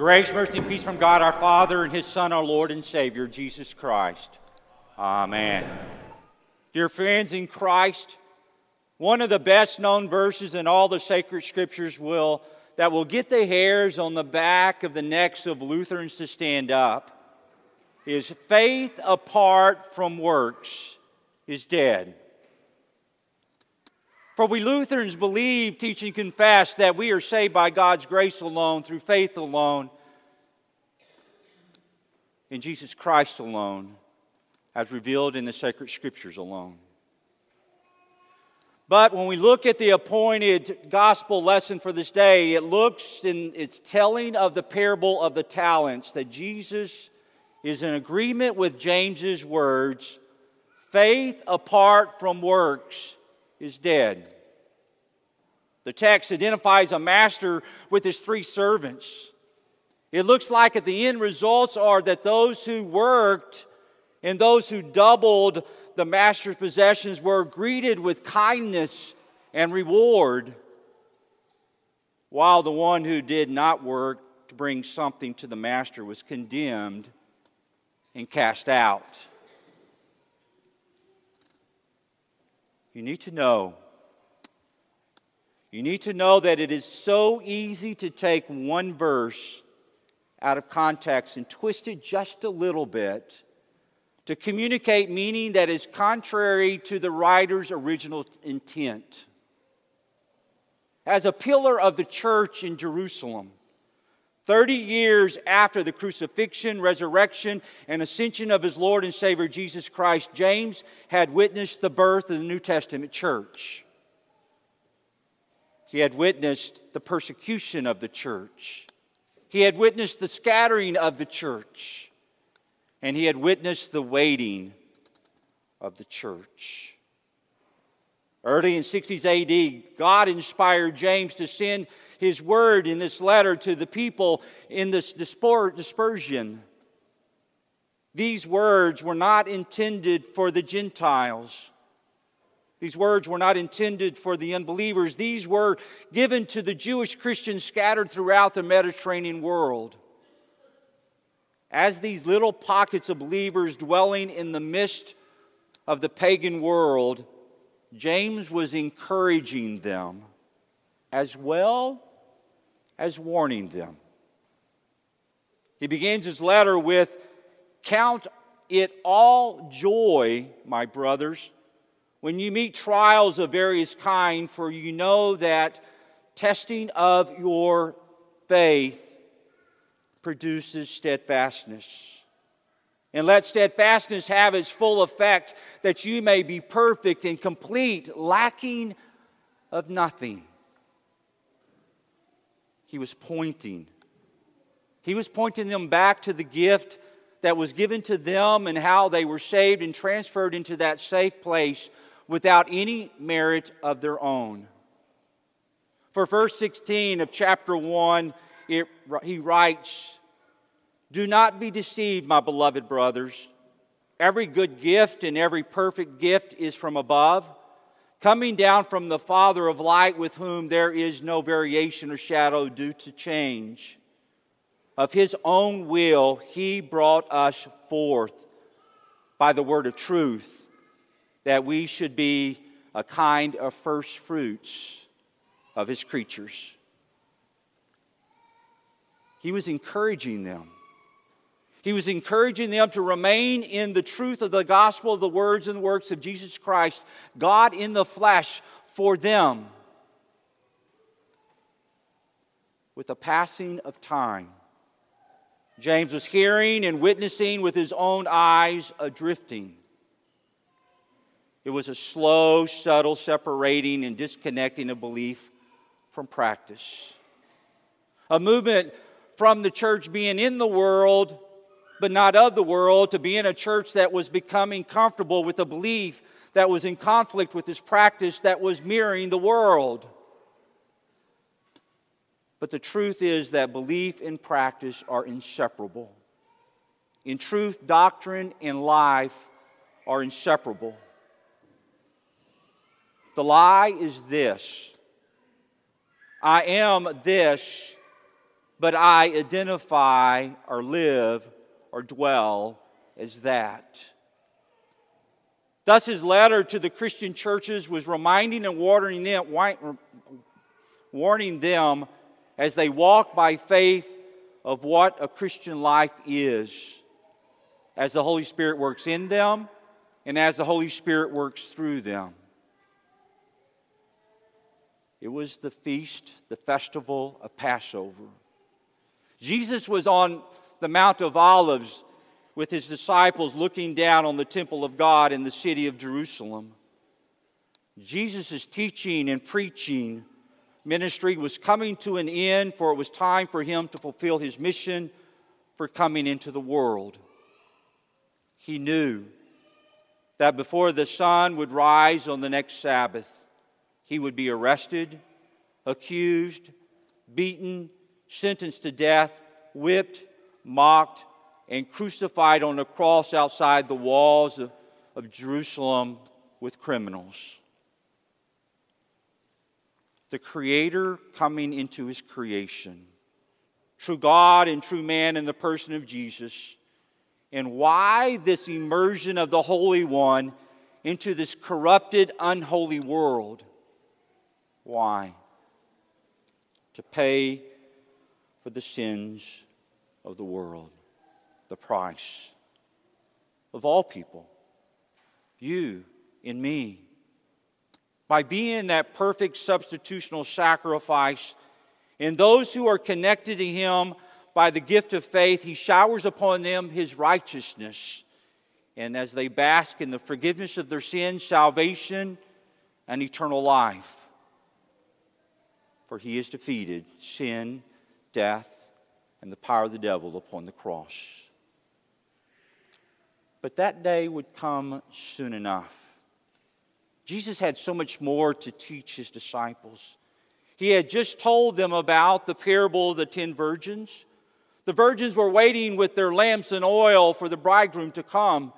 Grace, mercy, and peace from God our Father and His Son, our Lord and Savior, Jesus Christ. Amen. Dear friends in Christ, one of the best known verses in all the sacred scriptures will that will get the hairs on the back of the necks of Lutherans to stand up is faith apart from works is dead. For we Lutherans believe, teach, and confess that we are saved by God's grace alone, through faith alone, in Jesus Christ alone, as revealed in the sacred scriptures alone. But when we look at the appointed gospel lesson for this day, it looks in its telling of the parable of the talents that Jesus is in agreement with James's words faith apart from works is dead. The text identifies a master with his three servants. It looks like at the end results are that those who worked and those who doubled the master's possessions were greeted with kindness and reward, while the one who did not work to bring something to the master was condemned and cast out. You need to know. You need to know that it is so easy to take one verse out of context and twist it just a little bit to communicate meaning that is contrary to the writer's original intent. As a pillar of the church in Jerusalem, 30 years after the crucifixion, resurrection, and ascension of his Lord and Savior Jesus Christ, James had witnessed the birth of the New Testament church. He had witnessed the persecution of the church. He had witnessed the scattering of the church. And he had witnessed the waiting of the church. Early in 60s AD, God inspired James to send his word in this letter to the people in this dispersion. These words were not intended for the Gentiles. These words were not intended for the unbelievers. These were given to the Jewish Christians scattered throughout the Mediterranean world. As these little pockets of believers dwelling in the midst of the pagan world, James was encouraging them as well as warning them. He begins his letter with Count it all joy, my brothers, when you meet trials of various kind, for you know that testing of your faith produces steadfastness. And let steadfastness have its full effect, that you may be perfect and complete, lacking of nothing he was pointing. He was pointing them back to the gift that was given to them and how they were saved and transferred into that safe place without any merit of their own. For verse 16 of chapter 1, it, he writes, Do not be deceived, my beloved brothers. Every good gift and every perfect gift is from above coming down from the Father of light, with whom there is no variation or shadow due to change. Of his own will, he brought us forth by the word of truth, that we should be a kind of first fruits of his creatures. He was encouraging them he was encouraging them to remain in the truth of the gospel of the words and works of Jesus Christ, God in the flesh, for them. With the passing of time, James was hearing and witnessing with his own eyes a drifting. It was a slow, subtle separating and disconnecting of belief from practice. A movement from the church being in the world but not of the world, to be in a church that was becoming comfortable with a belief that was in conflict with this practice that was mirroring the world. But the truth is that belief and practice are inseparable. In truth, doctrine and life are inseparable. The lie is this I am this but I identify or live or dwell as that. Thus, his letter to the Christian churches was reminding and warning them, warning them as they walk by faith of what a Christian life is, as the Holy Spirit works in them and as the Holy Spirit works through them. It was the feast, the festival of Passover. Jesus was on the Mount of Olives with his disciples looking down on the temple of God in the city of Jerusalem. Jesus' teaching and preaching ministry was coming to an end, for it was time for him to fulfill his mission for coming into the world. He knew that before the sun would rise on the next Sabbath, he would be arrested, accused, beaten, sentenced to death, whipped, mocked, and crucified on a cross outside the walls of, of Jerusalem with criminals. The Creator coming into His creation, true God and true man in the person of Jesus, and why this immersion of the Holy One into this corrupted, unholy world. Why? To pay for the sins of the world the price of all people, you and me. By being that perfect substitutional sacrifice, and those who are connected to Him by the gift of faith, He showers upon them His righteousness. And as they bask in the forgiveness of their sins, salvation, and eternal life. For He has defeated sin, death, and the power of the devil upon the cross. But that day would come soon enough. Jesus had so much more to teach his disciples. He had just told them about the parable of the ten virgins. The virgins were waiting with their lamps and oil for the bridegroom to come,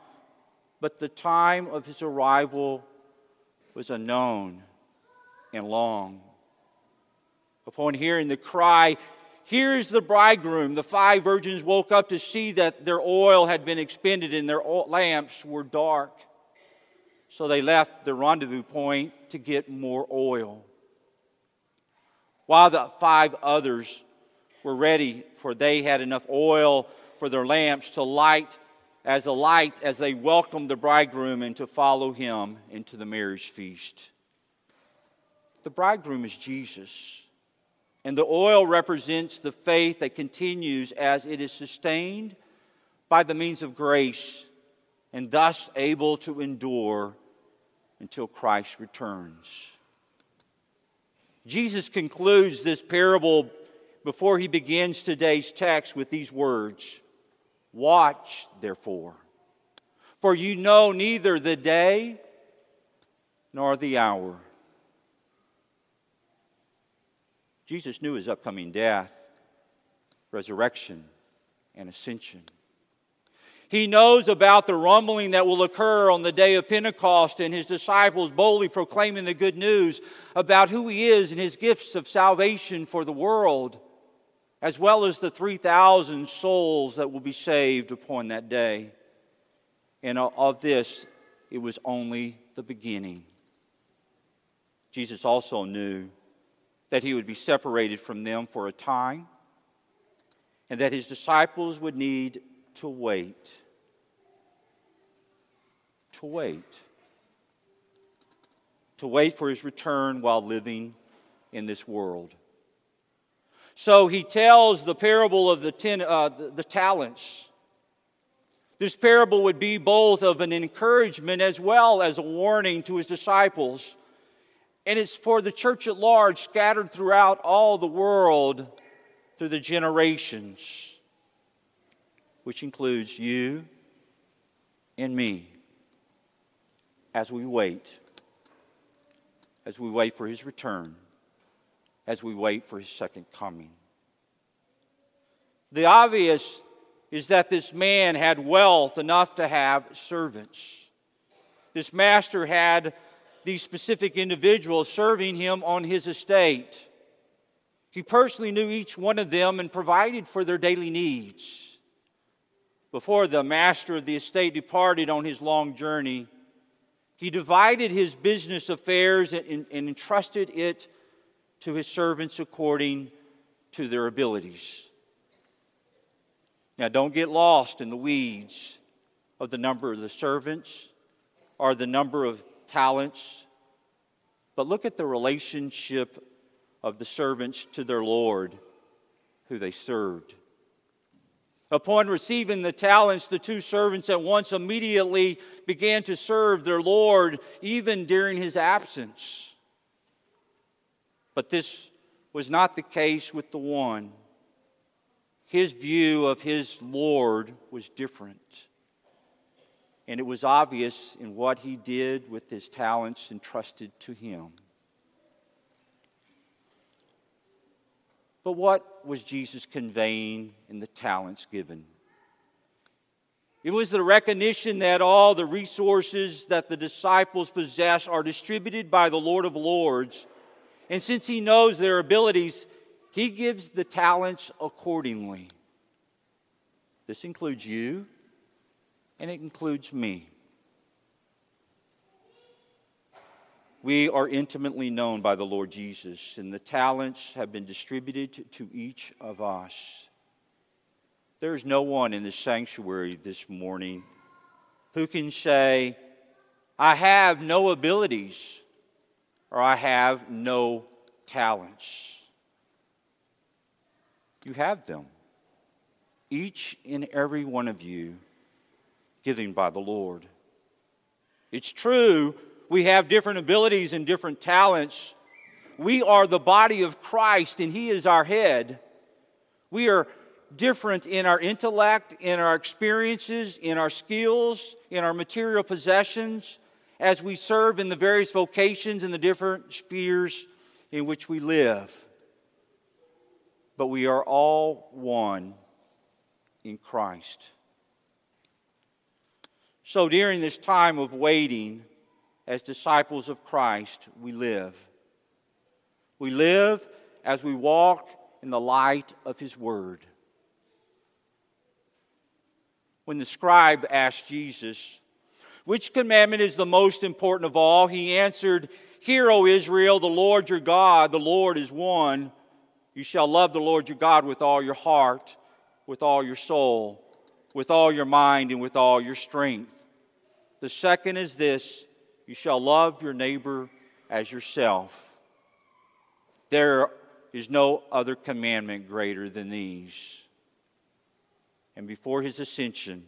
but the time of his arrival was unknown and long. Upon hearing the cry, Here's the bridegroom. The five virgins woke up to see that their oil had been expended and their lamps were dark. So they left the rendezvous point to get more oil. While the five others were ready, for they had enough oil for their lamps to light as a light as they welcomed the bridegroom and to follow him into the marriage feast. The bridegroom is Jesus. And the oil represents the faith that continues as it is sustained by the means of grace and thus able to endure until Christ returns. Jesus concludes this parable before he begins today's text with these words Watch, therefore, for you know neither the day nor the hour Jesus knew his upcoming death, resurrection, and ascension. He knows about the rumbling that will occur on the day of Pentecost and his disciples boldly proclaiming the good news about who he is and his gifts of salvation for the world, as well as the 3,000 souls that will be saved upon that day. And of this, it was only the beginning. Jesus also knew that he would be separated from them for a time, and that his disciples would need to wait. To wait. To wait for his return while living in this world. So he tells the parable of the, ten, uh, the, the talents. This parable would be both of an encouragement as well as a warning to his disciples and it's for the church at large, scattered throughout all the world through the generations, which includes you and me as we wait, as we wait for his return, as we wait for his second coming. The obvious is that this man had wealth enough to have servants. This master had these specific individuals serving him on his estate. He personally knew each one of them and provided for their daily needs. Before the master of the estate departed on his long journey, he divided his business affairs and, entrusted it to his servants according to their abilities. Now, don't get lost in the weeds of the number of the servants or the number of talents, but look at the relationship of the servants to their Lord who they served. Upon receiving the talents, the two servants at once immediately began to serve their Lord, even during his absence. But this was not the case with the one. His view of his Lord was different. And it was obvious in what he did with his talents entrusted to him. But what was Jesus conveying in the talents given? It was the recognition that all the resources that the disciples possess are distributed by the Lord of Lords. And since he knows their abilities, he gives the talents accordingly. This includes you, and it includes me. We are intimately known by the Lord Jesus, and the talents have been distributed to each of us. There's no one in the sanctuary this morning who can say, I have no abilities or I have no talents. You have them, each and every one of you given by the Lord. It's true, we have different abilities and different talents. We are the body of Christ, and He is our head. We are different in our intellect, in our experiences, in our skills, in our material possessions, as we serve in the various vocations and the different spheres in which we live. But we are all one in Christ. So during this time of waiting, as disciples of Christ, we live. We live as we walk in the light of His Word. When the scribe asked Jesus, Which commandment is the most important of all? he answered, Hear, O Israel, the Lord your God, the Lord is one. You shall love the Lord your God with all your heart, with all your soul, with all your mind, and with all your strength. The second is this you shall love your neighbor as yourself. There is no other commandment greater than these. And before his ascension,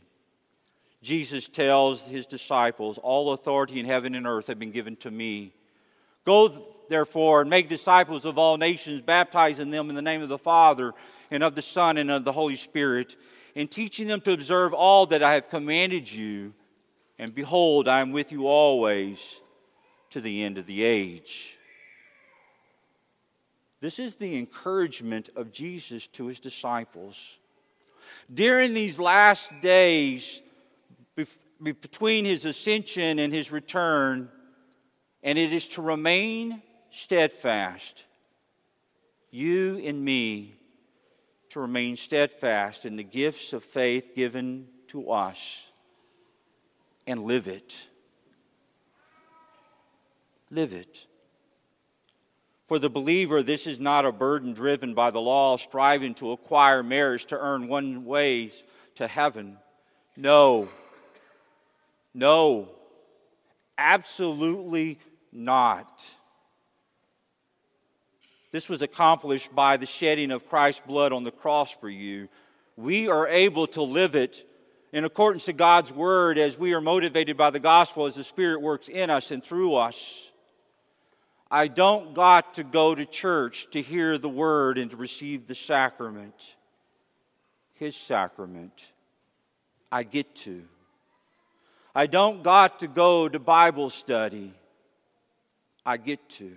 Jesus tells his disciples, All authority in heaven and earth have been given to me. Go therefore and make disciples of all nations, baptizing them in the name of the Father and of the Son and of the Holy Spirit, and teaching them to observe all that I have commanded you. And behold, I am with you always to the end of the age. This is the encouragement of Jesus to his disciples. During these last days, between his ascension and his return, and it is to remain steadfast, you and me, to remain steadfast in the gifts of faith given to us and live it. Live it. For the believer, this is not a burden driven by the law, striving to acquire merits to earn one way to heaven. No. No. Absolutely not. This was accomplished by the shedding of Christ's blood on the cross for you. We are able to live it in accordance to God's word as we are motivated by the gospel as the Spirit works in us and through us. I don't got to go to church to hear the word and to receive the sacrament, His sacrament. I get to. I don't got to go to Bible study. I get to.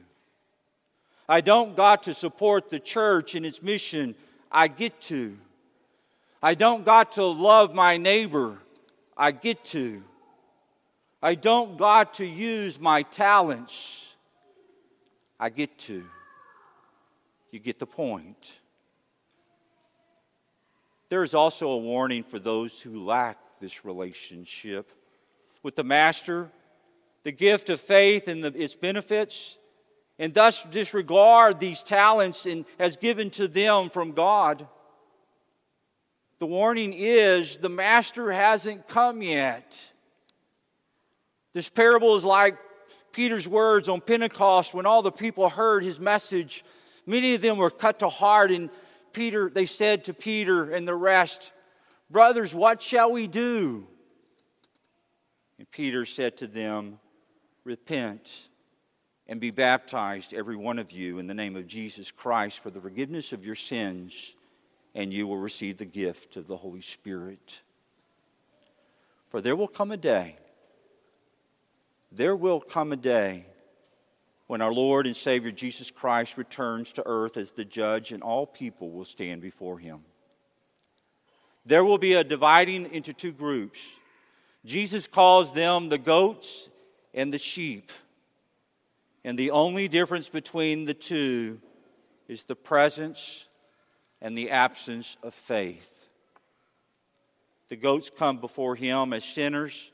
I don't got to support the church in its mission. I get to. I don't got to love my neighbor. I get to. I don't got to use my talents. I get to. You get the point. There is also a warning for those who lack this relationship with the Master, the gift of faith and the, its benefits, and thus disregard these talents and, as given to them from God. The warning is the Master hasn't come yet. This parable is like Peter's words on Pentecost when all the people heard his message. Many of them were cut to heart, and Peter, they said to Peter and the rest, Brothers, what shall we do? And Peter said to them, Repent and be baptized, every one of you, in the name of Jesus Christ for the forgiveness of your sins, and you will receive the gift of the Holy Spirit. For there will come a day there will come a day when our Lord and Savior Jesus Christ returns to earth as the judge, and all people will stand before him. There will be a dividing into two groups. Jesus calls them the goats and the sheep. And the only difference between the two is the presence and the absence of faith. The goats come before him as sinners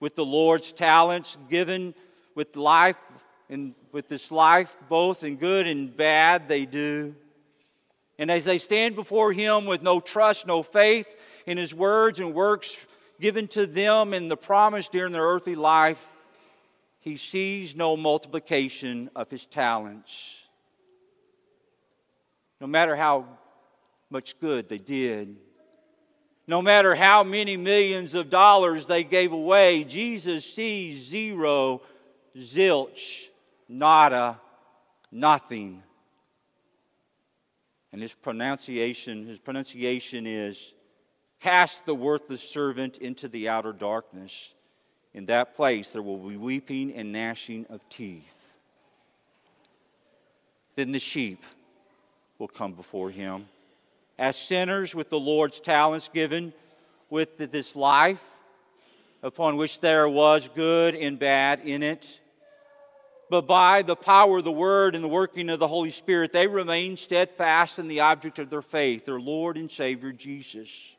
with the Lord's talents given with life and with this life, both in good and bad, they do. And as they stand before Him with no trust, no faith in His words and works given to them in the promise during their earthly life, He sees no multiplication of His talents. No matter how much good they did, no matter how many millions of dollars they gave away, Jesus sees zero, zilch, nada, nothing. And his pronunciation, his pronunciation is cast the worthless servant into the outer darkness. In that place there will be weeping and gnashing of teeth. Then the sheep will come before him as sinners with the Lord's talents given with this life, upon which there was good and bad in it. But by the power of the Word and the working of the Holy Spirit, they remain steadfast in the object of their faith, their Lord and Savior Jesus.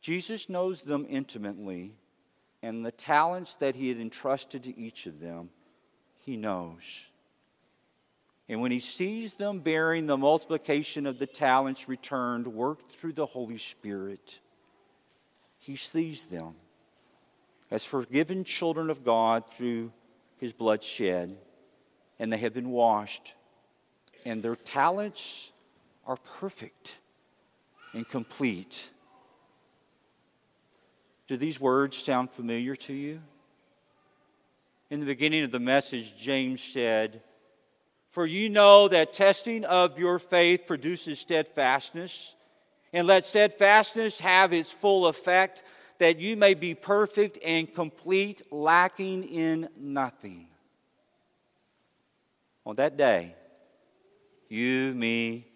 Jesus knows them intimately, and the talents that He had entrusted to each of them, He knows. And when he sees them bearing the multiplication of the talents returned, worked through the Holy Spirit, he sees them as forgiven children of God through his blood shed, and they have been washed, and their talents are perfect and complete. Do these words sound familiar to you? In the beginning of the message, James said, for you know that testing of your faith produces steadfastness, and let steadfastness have its full effect, that you may be perfect and complete, lacking in nothing. On that day, you, me,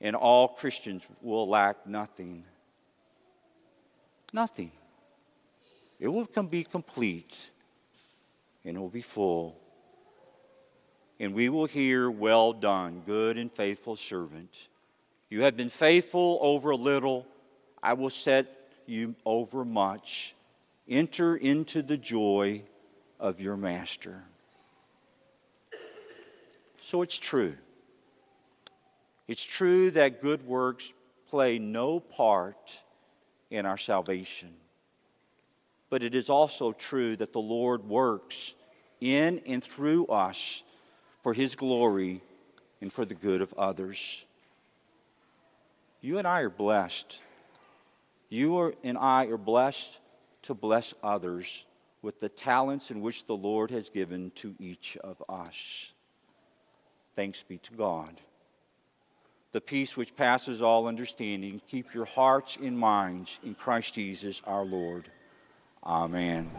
and all Christians will lack nothing. Nothing. It will be complete and it will be full and we will hear, Well done, good and faithful servant. You have been faithful over a little, I will set you over much. Enter into the joy of your master. So it's true. It's true that good works play no part in our salvation. But it is also true that the Lord works in and through us for His glory and for the good of others. You and I are blessed. You are, and I are blessed to bless others with the talents in which the Lord has given to each of us. Thanks be to God. The peace which passes all understanding, keep your hearts and minds in Christ Jesus our Lord. Amen.